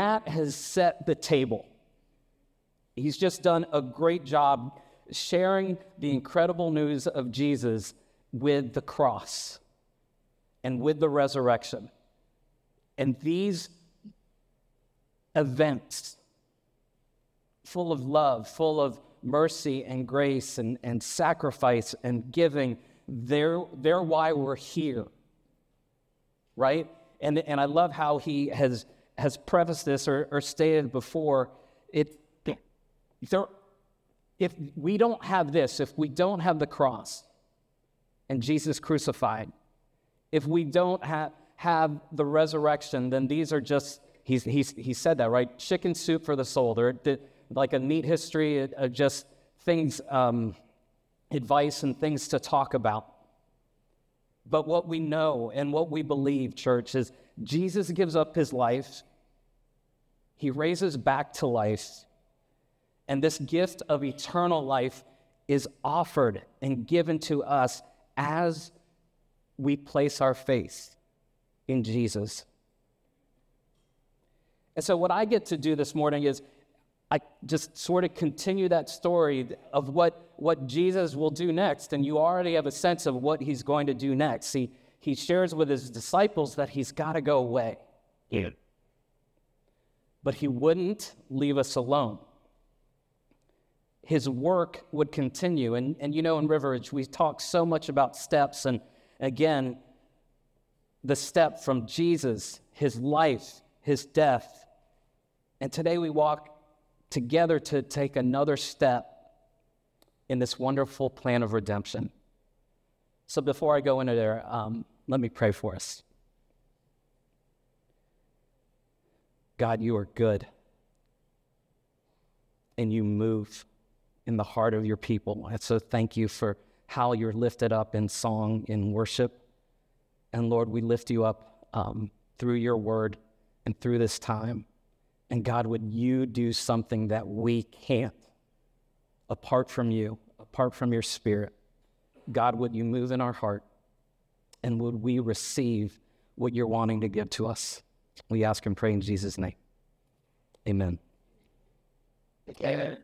Matt has set the table. He's just done a great job sharing the incredible news of Jesus with the cross and with the resurrection. And these events, full of love, full of mercy and grace and, and sacrifice and giving, they're, they're why we're here. Right? And, and I love how he has, has prefaced this or, or stated before. It, there, if we don't have this, if we don't have the cross and Jesus crucified, if we don't have, have the resurrection, then these are just, he's, he's, he said that, right? Chicken soup for the soul. They're like a neat history of just things, um, advice and things to talk about. But what we know and what we believe, church, is Jesus gives up his life, he raises back to life, and this gift of eternal life is offered and given to us as we place our faith in Jesus. And so, what I get to do this morning is I just sort of continue that story of what, what Jesus will do next. And you already have a sense of what he's going to do next. He, he shares with his disciples that he's got to go away. Yeah. But he wouldn't leave us alone. His work would continue. And, and you know, in Riveridge, we talk so much about steps. And again, the step from Jesus, his life, his death. And today we walk together to take another step in this wonderful plan of redemption. So before I go into there, um, let me pray for us. God, you are good. And you move in the heart of your people. And so thank you for how you're lifted up in song, in worship. And Lord, we lift you up um, through your word and through this time. And God, would you do something that we can't apart from you, apart from your spirit? God, would you move in our heart? And would we receive what you're wanting to give to us? We ask and pray in Jesus' name. Amen. Amen.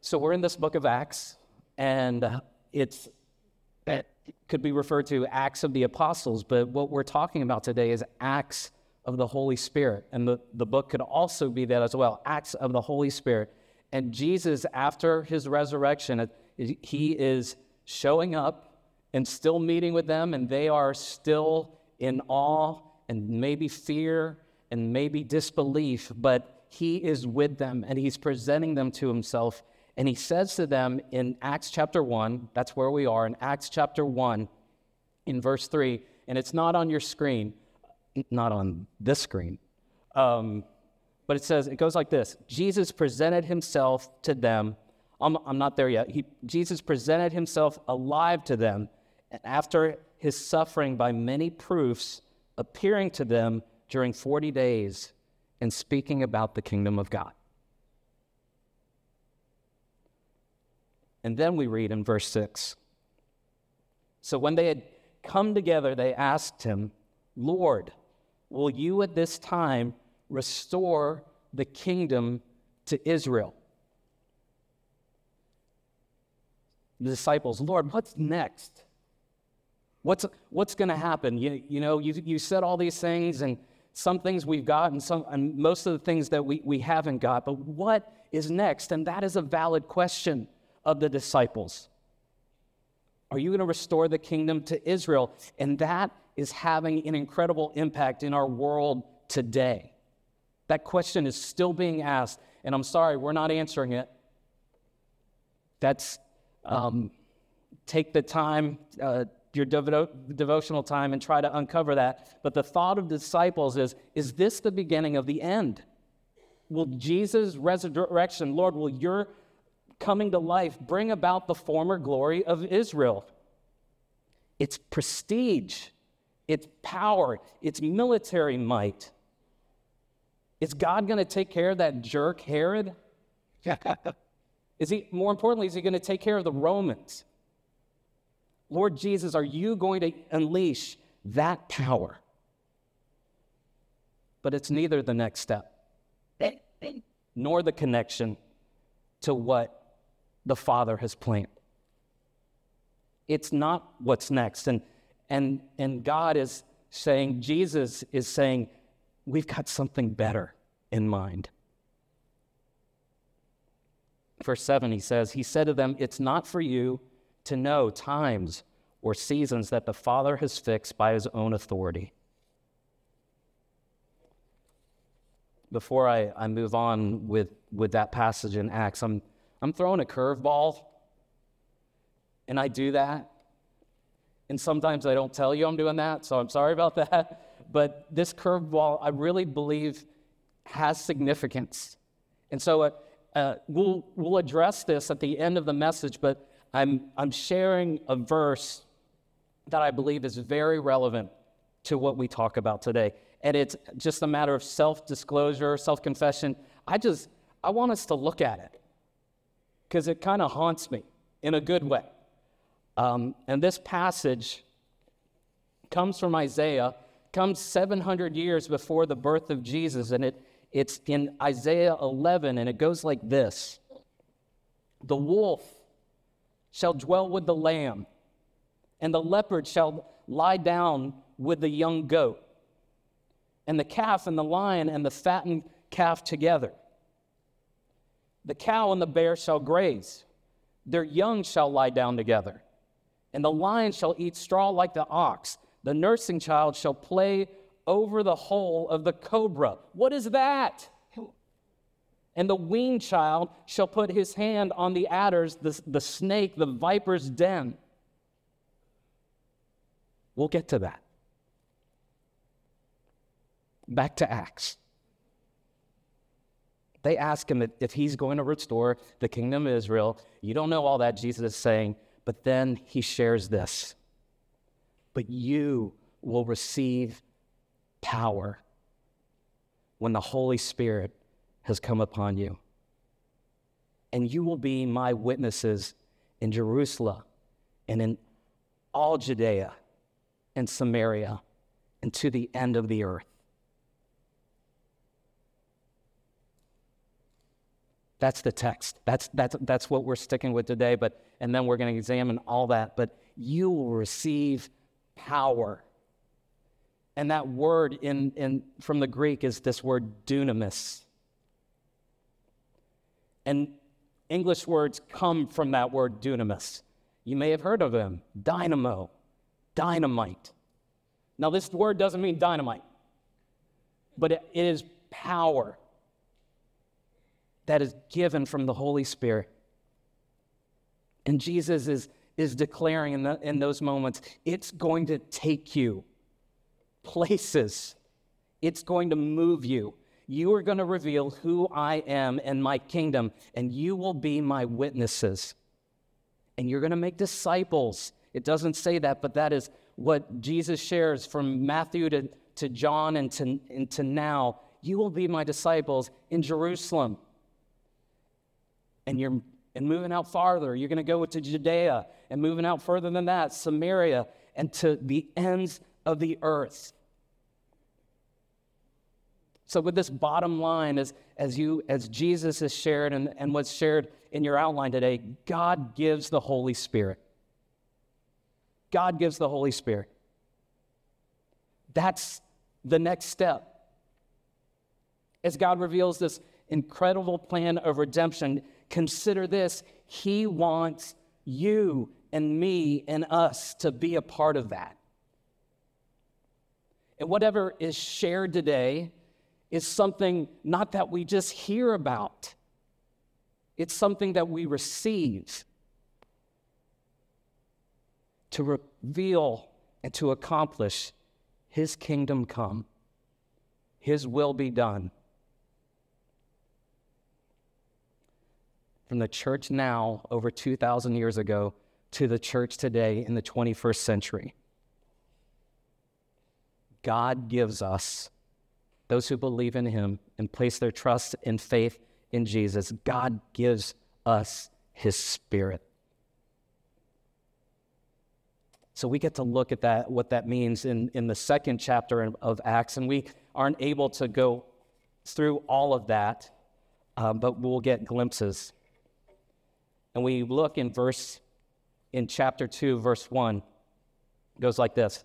So we're in this book of Acts, and uh, it's it could be referred to Acts of the Apostles, but what we're talking about today is Acts of the Holy Spirit. And the, the book could also be that as well Acts of the Holy Spirit. And Jesus, after his resurrection, he is showing up and still meeting with them, and they are still in awe and maybe fear and maybe disbelief, but he is with them and he's presenting them to himself. And he says to them in Acts chapter 1, that's where we are, in Acts chapter 1, in verse 3, and it's not on your screen, not on this screen. Um, but it says, it goes like this Jesus presented himself to them. I'm, I'm not there yet. He, Jesus presented himself alive to them, and after his suffering by many proofs, appearing to them during 40 days and speaking about the kingdom of God. And then we read in verse 6 So when they had come together, they asked him, Lord, will you at this time restore the kingdom to Israel? The disciples, Lord, what's next? What's, what's going to happen? You, you know, you, you said all these things, and some things we've got, and, some, and most of the things that we, we haven't got. But what is next? And that is a valid question of the disciples. Are you going to restore the kingdom to Israel? And that is having an incredible impact in our world today. That question is still being asked, and I'm sorry, we're not answering it. That's um, take the time, uh, your devo- devotional time, and try to uncover that. But the thought of disciples is is this the beginning of the end? Will Jesus' resurrection, Lord, will your coming to life bring about the former glory of Israel? It's prestige its power, its military might. Is God going to take care of that jerk Herod? is he more importantly, is he going to take care of the Romans? Lord Jesus, are you going to unleash that power? But it's neither the next step. nor the connection to what the Father has planned. It's not what's next. And, and, and God is saying, Jesus is saying, we've got something better in mind. Verse 7, he says, He said to them, It's not for you to know times or seasons that the Father has fixed by his own authority. Before I, I move on with, with that passage in Acts, I'm, I'm throwing a curveball, and I do that. And sometimes I don't tell you I'm doing that, so I'm sorry about that. But this curveball, I really believe, has significance. And so uh, uh, we'll, we'll address this at the end of the message, but I'm, I'm sharing a verse that I believe is very relevant to what we talk about today. And it's just a matter of self disclosure, self confession. I just, I want us to look at it because it kind of haunts me in a good way. Um, and this passage comes from Isaiah, comes 700 years before the birth of Jesus, and it, it's in Isaiah 11, and it goes like this The wolf shall dwell with the lamb and the leopard shall lie down with the young goat, and the calf and the lion and the fattened calf together. The cow and the bear shall graze, their young shall lie down together, and the lion shall eat straw like the ox. The nursing child shall play over the hole of the cobra. What is that? And the weaned child shall put his hand on the adders, the, the snake, the viper's den. We'll get to that. Back to Acts. They ask him if he's going to restore the kingdom of Israel. You don't know all that, Jesus is saying, but then he shares this. But you will receive power when the Holy Spirit has come upon you. And you will be my witnesses in Jerusalem and in all Judea and Samaria and to the end of the earth. That's the text. That's, that's, that's what we're sticking with today. But, and then we're going to examine all that. But you will receive power. And that word in, in, from the Greek is this word dunamis. And English words come from that word dunamis. You may have heard of them dynamo, dynamite. Now, this word doesn't mean dynamite, but it is power that is given from the Holy Spirit. And Jesus is, is declaring in, the, in those moments, it's going to take you places, it's going to move you. You are going to reveal who I am and my kingdom, and you will be my witnesses. And you're going to make disciples it doesn't say that, but that is what Jesus shares from Matthew to, to John and to, and to now. You will be my disciples in Jerusalem. And you're and moving out farther, you're going to go to Judea and moving out further than that, Samaria, and to the ends of the earth. So, with this bottom line, as, as, you, as Jesus has shared and, and what's shared in your outline today, God gives the Holy Spirit. God gives the Holy Spirit. That's the next step. As God reveals this incredible plan of redemption, consider this He wants you and me and us to be a part of that. And whatever is shared today is something not that we just hear about, it's something that we receive to reveal and to accomplish His kingdom come, His will be done. From the church now, over 2,000 years ago, to the church today in the 21st century. God gives us, those who believe in Him and place their trust and faith in Jesus, God gives us His Spirit. So we get to look at that, what that means in, in the second chapter of Acts, and we aren't able to go through all of that uh, but we'll get glimpses. And we look in verse, in chapter 2, verse 1, it goes like this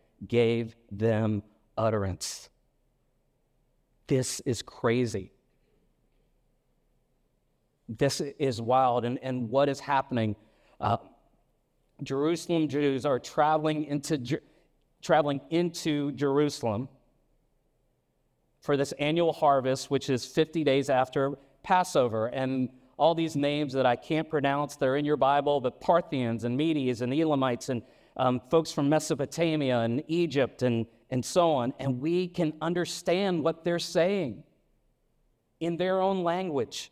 gave them utterance. This is crazy. This is wild. And, and what is happening? Uh, Jerusalem Jews are traveling into, traveling into Jerusalem for this annual harvest, which is 50 days after Passover. And all these names that I can't pronounce, they're in your Bible, the Parthians and Medes and Elamites and um, folks from Mesopotamia and Egypt and, and so on. And we can understand what they're saying in their own language.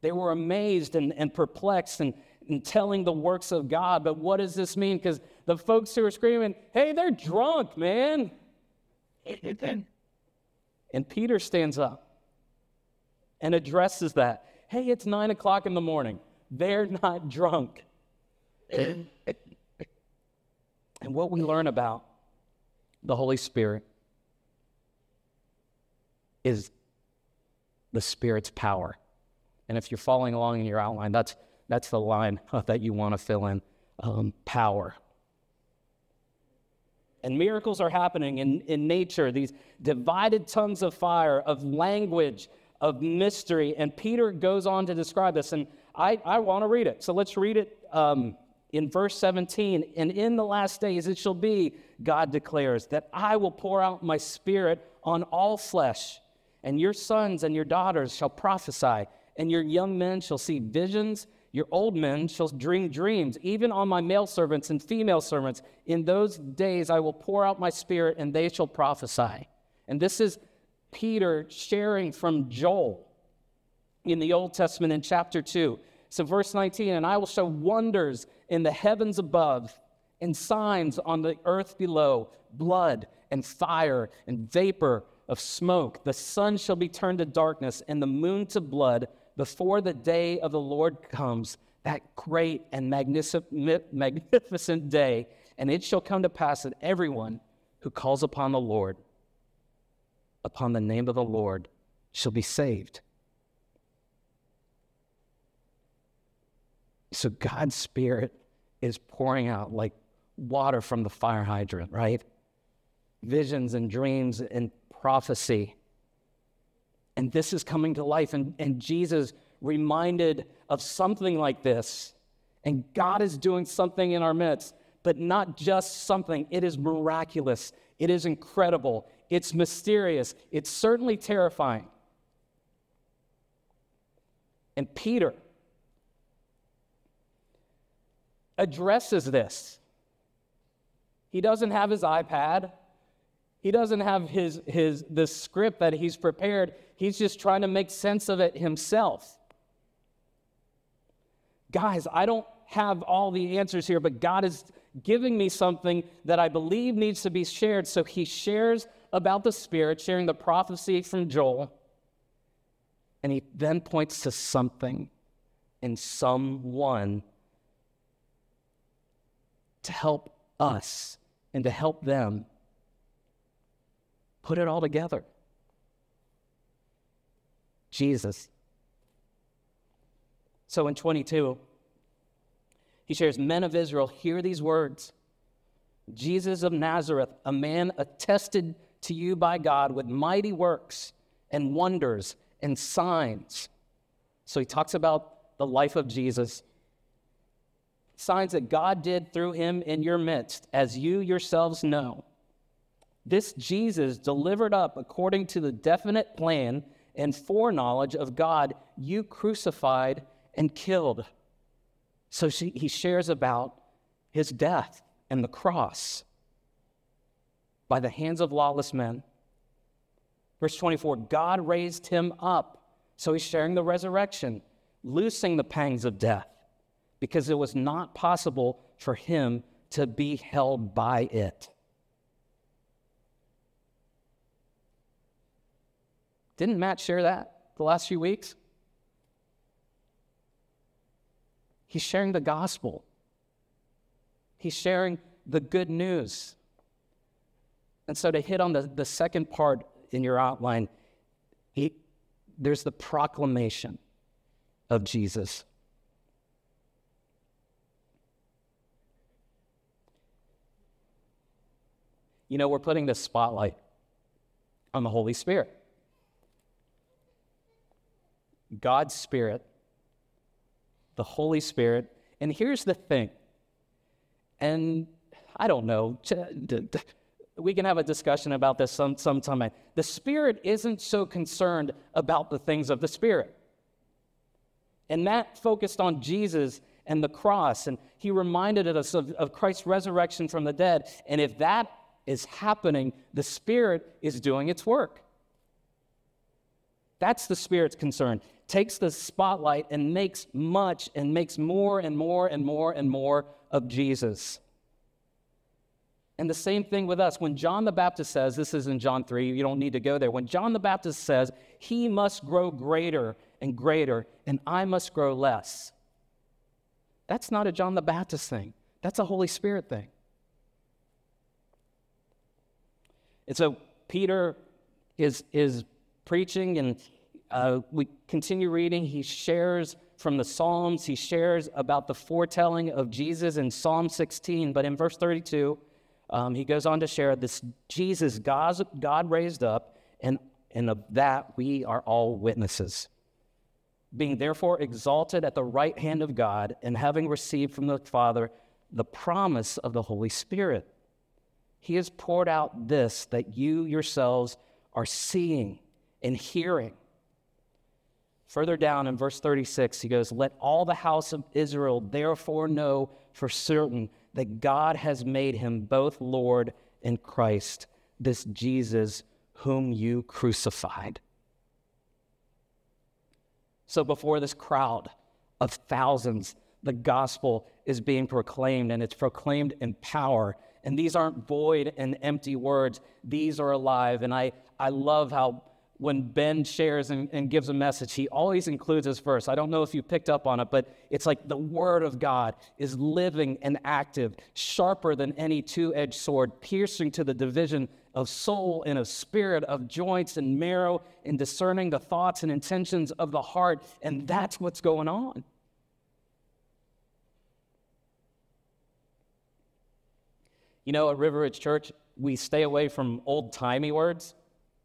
They were amazed and, and perplexed and, and telling the works of God. But what does this mean? Because the folks who are screaming, hey, they're drunk, man. And Peter stands up and addresses that. Hey, it's nine o'clock in the morning. They're not drunk. And what we learn about the Holy Spirit is the Spirit's power. And if you're following along in your outline, that's, that's the line that you want to fill in um, power. And miracles are happening in, in nature, these divided tongues of fire, of language, of mystery. And Peter goes on to describe this. And I, I want to read it. So let's read it um, in verse 17. And in the last days it shall be, God declares, that I will pour out my spirit on all flesh, and your sons and your daughters shall prophesy, and your young men shall see visions your old men shall dream dreams, even on my male servants and female servants. In those days I will pour out my spirit, and they shall prophesy. And this is Peter sharing from Joel in the Old Testament in chapter 2. So, verse 19, and I will show wonders in the heavens above and signs on the earth below blood and fire and vapor of smoke. The sun shall be turned to darkness and the moon to blood before the day of the Lord comes, that great and magnificent day, and it shall come to pass that everyone who calls upon the Lord, upon the name of the Lord, shall be saved. So God's Spirit is pouring out like water from the fire hydrant, right? Visions and dreams and prophecy and this is coming to life. And, and Jesus reminded of something like this. And God is doing something in our midst, but not just something. It is miraculous, it is incredible, it's mysterious, it's certainly terrifying. And Peter addresses this. He doesn't have his iPad. He doesn't have his, his, the script that he's prepared. He's just trying to make sense of it himself. Guys, I don't have all the answers here, but God is giving me something that I believe needs to be shared. So he shares about the Spirit, sharing the prophecy from Joel, and he then points to something in someone to help us and to help them Put it all together. Jesus. So in 22, he shares, Men of Israel, hear these words Jesus of Nazareth, a man attested to you by God with mighty works and wonders and signs. So he talks about the life of Jesus, signs that God did through him in your midst, as you yourselves know. This Jesus, delivered up according to the definite plan and foreknowledge of God, you crucified and killed. So she, he shares about his death and the cross by the hands of lawless men. Verse 24 God raised him up So he's sharing the resurrection, loosing the pangs of death, because it was not possible for him to be held by it. Didn't Matt share that the last few weeks? He's sharing the gospel. He's sharing the good news. And so, to hit on the, the second part in your outline, he, there's the proclamation of Jesus. You know, we're putting the spotlight on the Holy Spirit. God's Spirit, the Holy Spirit. And here's the thing, and I don't know, we can have a discussion about this some sometime. The Spirit isn't so concerned about the things of the Spirit. And that focused on Jesus and the cross, and he reminded us of, of Christ's resurrection from the dead. And if that is happening, the Spirit is doing its work. That's the Spirit's concern. Takes the spotlight and makes much and makes more and more and more and more of Jesus. And the same thing with us. When John the Baptist says, this is in John 3, you don't need to go there. When John the Baptist says, he must grow greater and greater, and I must grow less, that's not a John the Baptist thing, that's a Holy Spirit thing. And so Peter is, is preaching, and uh, we continue reading. He shares from the Psalms, he shares about the foretelling of Jesus in Psalm 16. But in verse 32, um, he goes on to share this Jesus, God, God raised up, and, and of that we are all witnesses. Being therefore exalted at the right hand of God, and having received from the Father the promise of the Holy Spirit, he has poured out this that you yourselves are seeing and hearing. Further down in verse 36, he goes, Let all the house of Israel therefore know for certain that God has made him both Lord and Christ, this Jesus whom you crucified. So before this crowd of thousands, the gospel is being proclaimed, and it's proclaimed in power. And these aren't void and empty words, these are alive. And I, I love how when Ben shares and, and, gives a message, he always includes this verse. I don't know if you picked up on it, but it's like the Word of God is living and active, sharper than any two edged sword, piercing to the division of soul and of spirit, of joints and marrow, and discerning the thoughts and intentions of the heart. And that's what's going on. You know, at River Ridge Church, we stay away from old timey words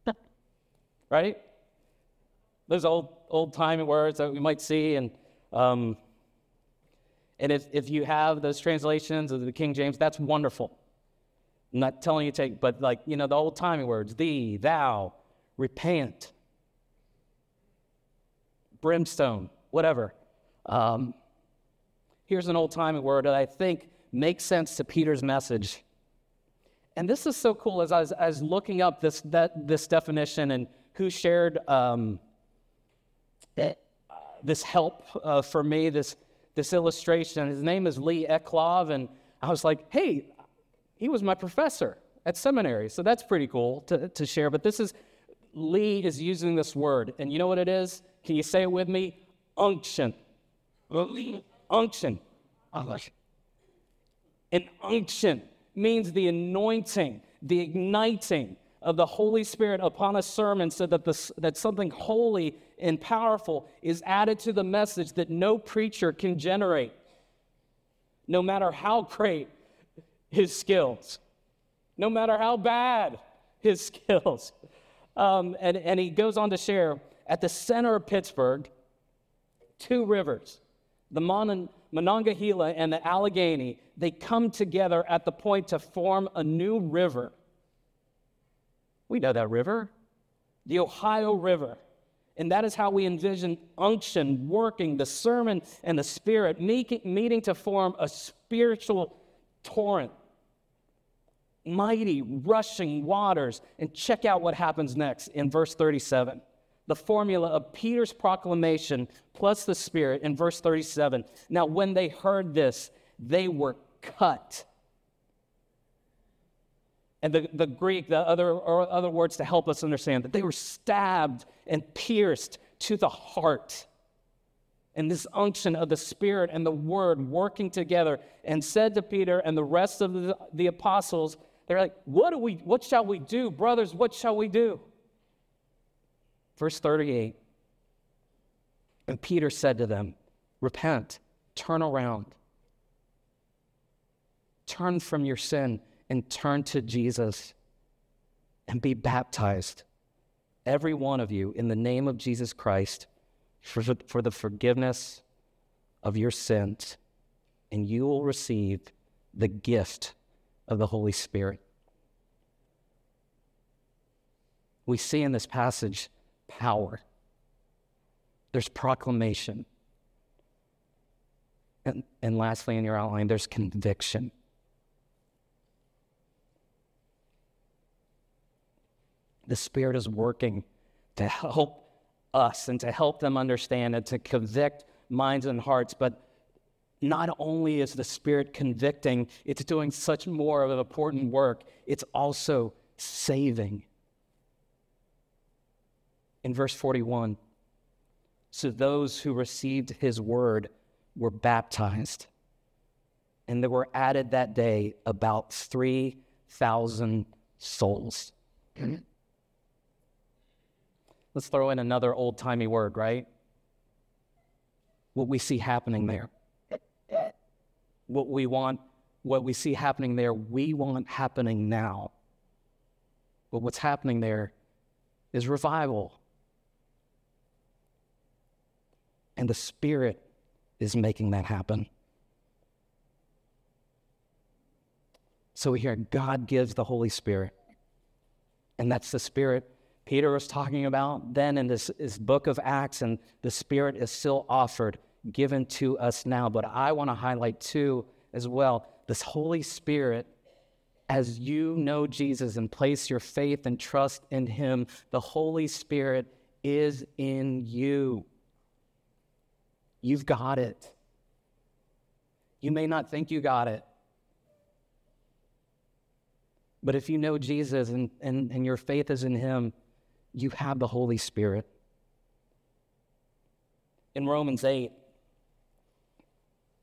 right? Those old old timey words that we might see, and um, and if if you have those translations of the King James, that's wonderful. I'm not telling you to take, but like you know the old timey words, thee, thou, repent, brimstone, whatever. Um, here's an old timey word that I think makes sense to Peter's message. And this is so cool as I was, I was looking up this, that, this definition and who shared um, this help uh, for me, this, this illustration. His name is Lee Eclov, and I was like, hey, he was my professor at seminary, so that's pretty cool to, to share. But this is, Lee is using this word, and you know what it is? Can you say it with me? Unction. Unction. An unction means the anointing, the igniting, of the Holy Spirit upon a sermon so that, the, that something holy and powerful is added to the message that no preacher can generate, no matter how great his skills, no matter how bad his skills. Um, and, and he goes on to share at the center of Pittsburgh, two rivers, the Mon- Monongahela and the Allegheny, they come together at the point to form a new river we know that river, the Ohio River. And that is how we envision unction working, the sermon and the spirit meeting to form a spiritual torrent, mighty rushing waters. And check out what happens next in verse 37. The formula of Peter's proclamation plus the Spirit in verse 37. Now, when they heard this, they were cut. And the, the Greek, the other, or other words to help us understand that they were stabbed and pierced to the heart. And this unction of the Spirit and the Word working together, and said to Peter and the rest of the, the apostles, they're like, what, do we, what shall we do? Brothers, what shall we do? Verse 38 And Peter said to them, Repent, turn around, turn from your sin, and turn to Jesus and be baptized, every one of you, in the name of Jesus Christ for, for the forgiveness of your sins, and you will receive the gift of the Holy Spirit. We see in this passage power, there's proclamation. And, and lastly, in your outline, there's conviction. The Spirit is working to help us and to help them understand and to convict minds and hearts. But not only is the Spirit convicting, it's doing such more of an important work, it's also saving in verse 41. So those who received his word were baptized. And there were added that day about 3,000 souls. Let's throw in another old timey word, right? What we see happening there. What we want, what we see happening there, we want happening now. But what's happening there is revival. And the Spirit is making that happen. So we hear God gives the Holy Spirit. And that's the Spirit Peter was talking about then in this, this book of Acts, and the Spirit is still offered, given to us now. But I want to highlight too, as well, this Holy Spirit as you know Jesus and place your faith and trust in Him, the Holy Spirit is in you. You've got it. You may not think you got it. But if you know Jesus and, and, and your faith is in Him, you have the Holy Spirit. In Romans 8,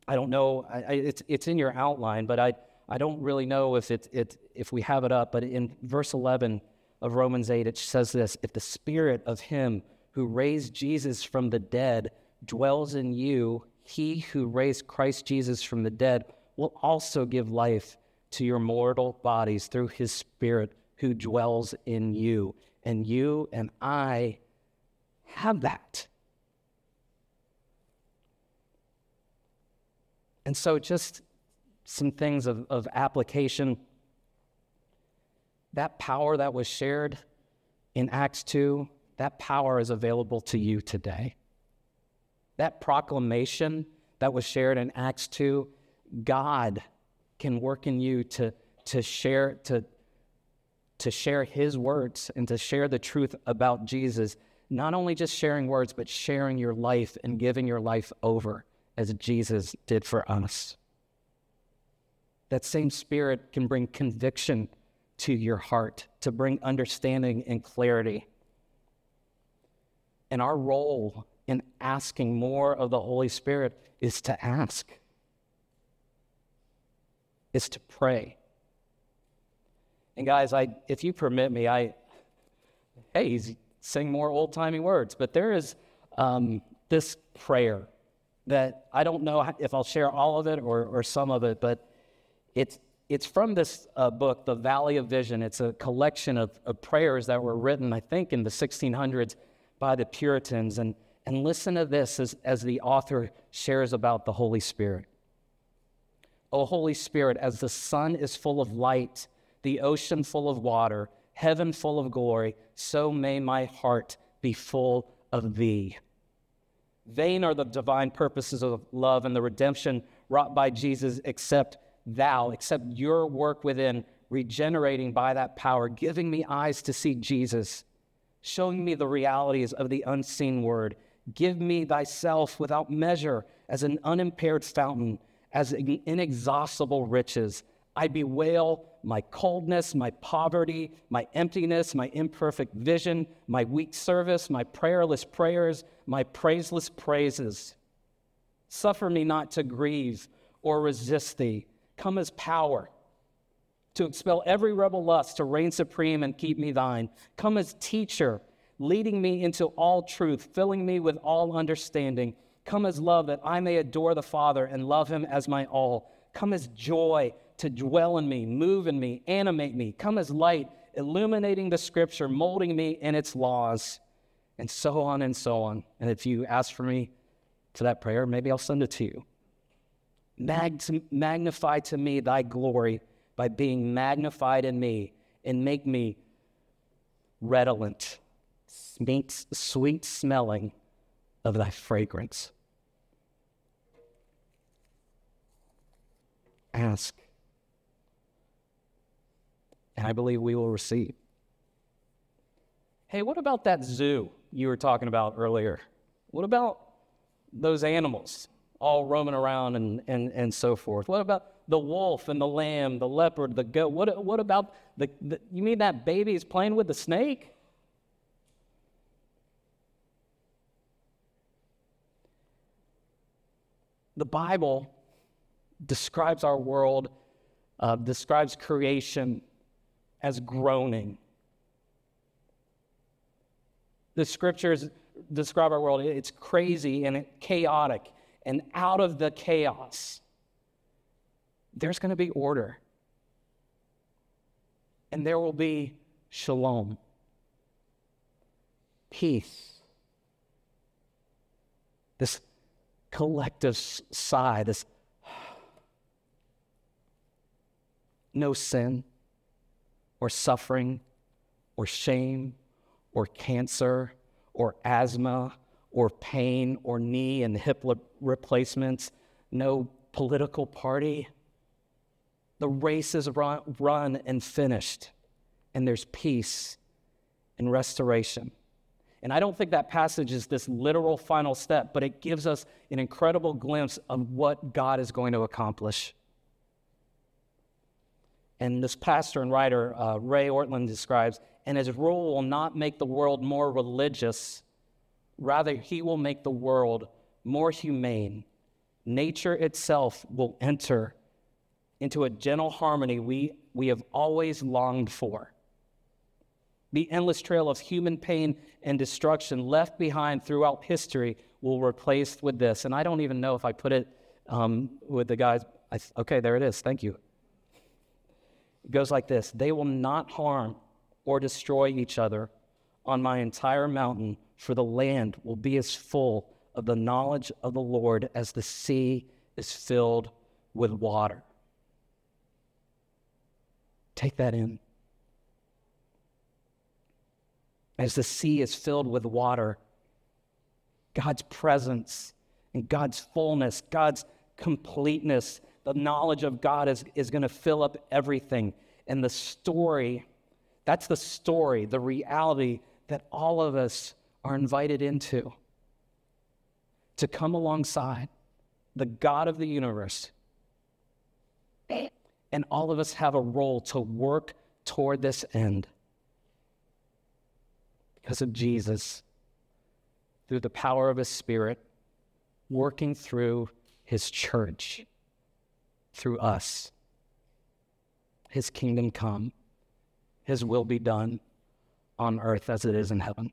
I don't know, I, I, it's, it's in your outline, but I, I don't really know if, it, it, if we have it up. But in verse 11 of Romans 8, it says this If the Spirit of Him who raised Jesus from the dead dwells in you, he who raised Christ Jesus from the dead will also give life to your mortal bodies through his Spirit who dwells in you. And you and I have that. And so, just some things of, of application. That power that was shared in Acts 2, that power is available to you today. That proclamation that was shared in Acts 2, God can work in you to, to share to, to share his words and to share the truth about Jesus. Not only just sharing words, but sharing your life and giving your life over as Jesus did for us. That same spirit can bring conviction to your heart, to bring understanding and clarity. And our role in asking more of the Holy Spirit is to ask, is to pray. And guys, I, if you permit me, I, hey, sing more old timey words, but there is um, this prayer that I don't know if I'll share all of it or, or some of it, but it's, it's from this uh, book, The Valley of Vision. It's a collection of, of prayers that were written, I think, in the 1600s by the Puritans. And and listen to this as, as the author shares about the Holy Spirit. O Holy Spirit, as the sun is full of light, the ocean full of water, heaven full of glory, so may my heart be full of thee. Vain are the divine purposes of love and the redemption wrought by Jesus, except thou, except your work within, regenerating by that power, giving me eyes to see Jesus showing me the realities of the unseen word. Give me thyself without measure as an unimpaired fountain, as inexhaustible riches. I bewail my coldness, my poverty, my emptiness, my imperfect vision, my weak service, my prayerless prayers, my praiseless praises. Suffer me not to grieve or resist thee. Come as power to expel every rebel lust, to reign supreme and keep me thine. Come as teacher, leading me into all truth, filling me with all understanding. Come as love, that I may adore the Father and love him as my all. Come as joy to dwell in me, move in me, animate me. Come as light, illuminating the scripture, molding me in its laws, and so on and so on. And if you ask for me to that prayer, maybe I'll send it to you. Mag- magnify to me thy glory by being magnified in me and make me redolent, sweet, sweet smelling of thy fragrance. Ask, and I believe we will receive. Hey, what about that zoo you were talking about earlier? What about those animals all roaming around and, and, and so forth? What about the wolf and the lamb, the leopard, the goat? What, what about the, the you mean that baby is playing with the snake? The Bible describes our world, uh, describes creation as groaning. The scriptures describe our world, it's crazy and chaotic. And out of the chaos, there's going to be order. And there will be shalom, peace. This collective sigh, this no sin or suffering or shame or cancer or asthma or pain or knee and hip replacements, no political party. The race is run, run and finished, and there's peace and restoration. And I don't think that passage is this literal final step, but it gives us an incredible glimpse of what God is going to accomplish. And this pastor and writer, uh, Ray Ortlund, describes, and his rule will not make the world more religious, rather, he will make the world more humane. Nature itself will enter into a gentle harmony we, we have always longed for. The endless trail of human pain and destruction left behind throughout history will replace with this. And I don't even know if I put it um, with the guys. I, okay, there it is. Thank you. It goes like this They will not harm or destroy each other on my entire mountain, for the land will be as full of the knowledge of the Lord as the sea is filled with water. Take that in. As the sea is filled with water, God's presence and God's fullness, God's completeness, the knowledge of God is, is going to fill up everything. And the story, that's the story, the reality that all of us are invited into. To come alongside the God of the universe. And all of us have a role to work toward this end because of Jesus, through the power of His Spirit, working through His church, through us. His kingdom come, His will be done on earth as it is in heaven.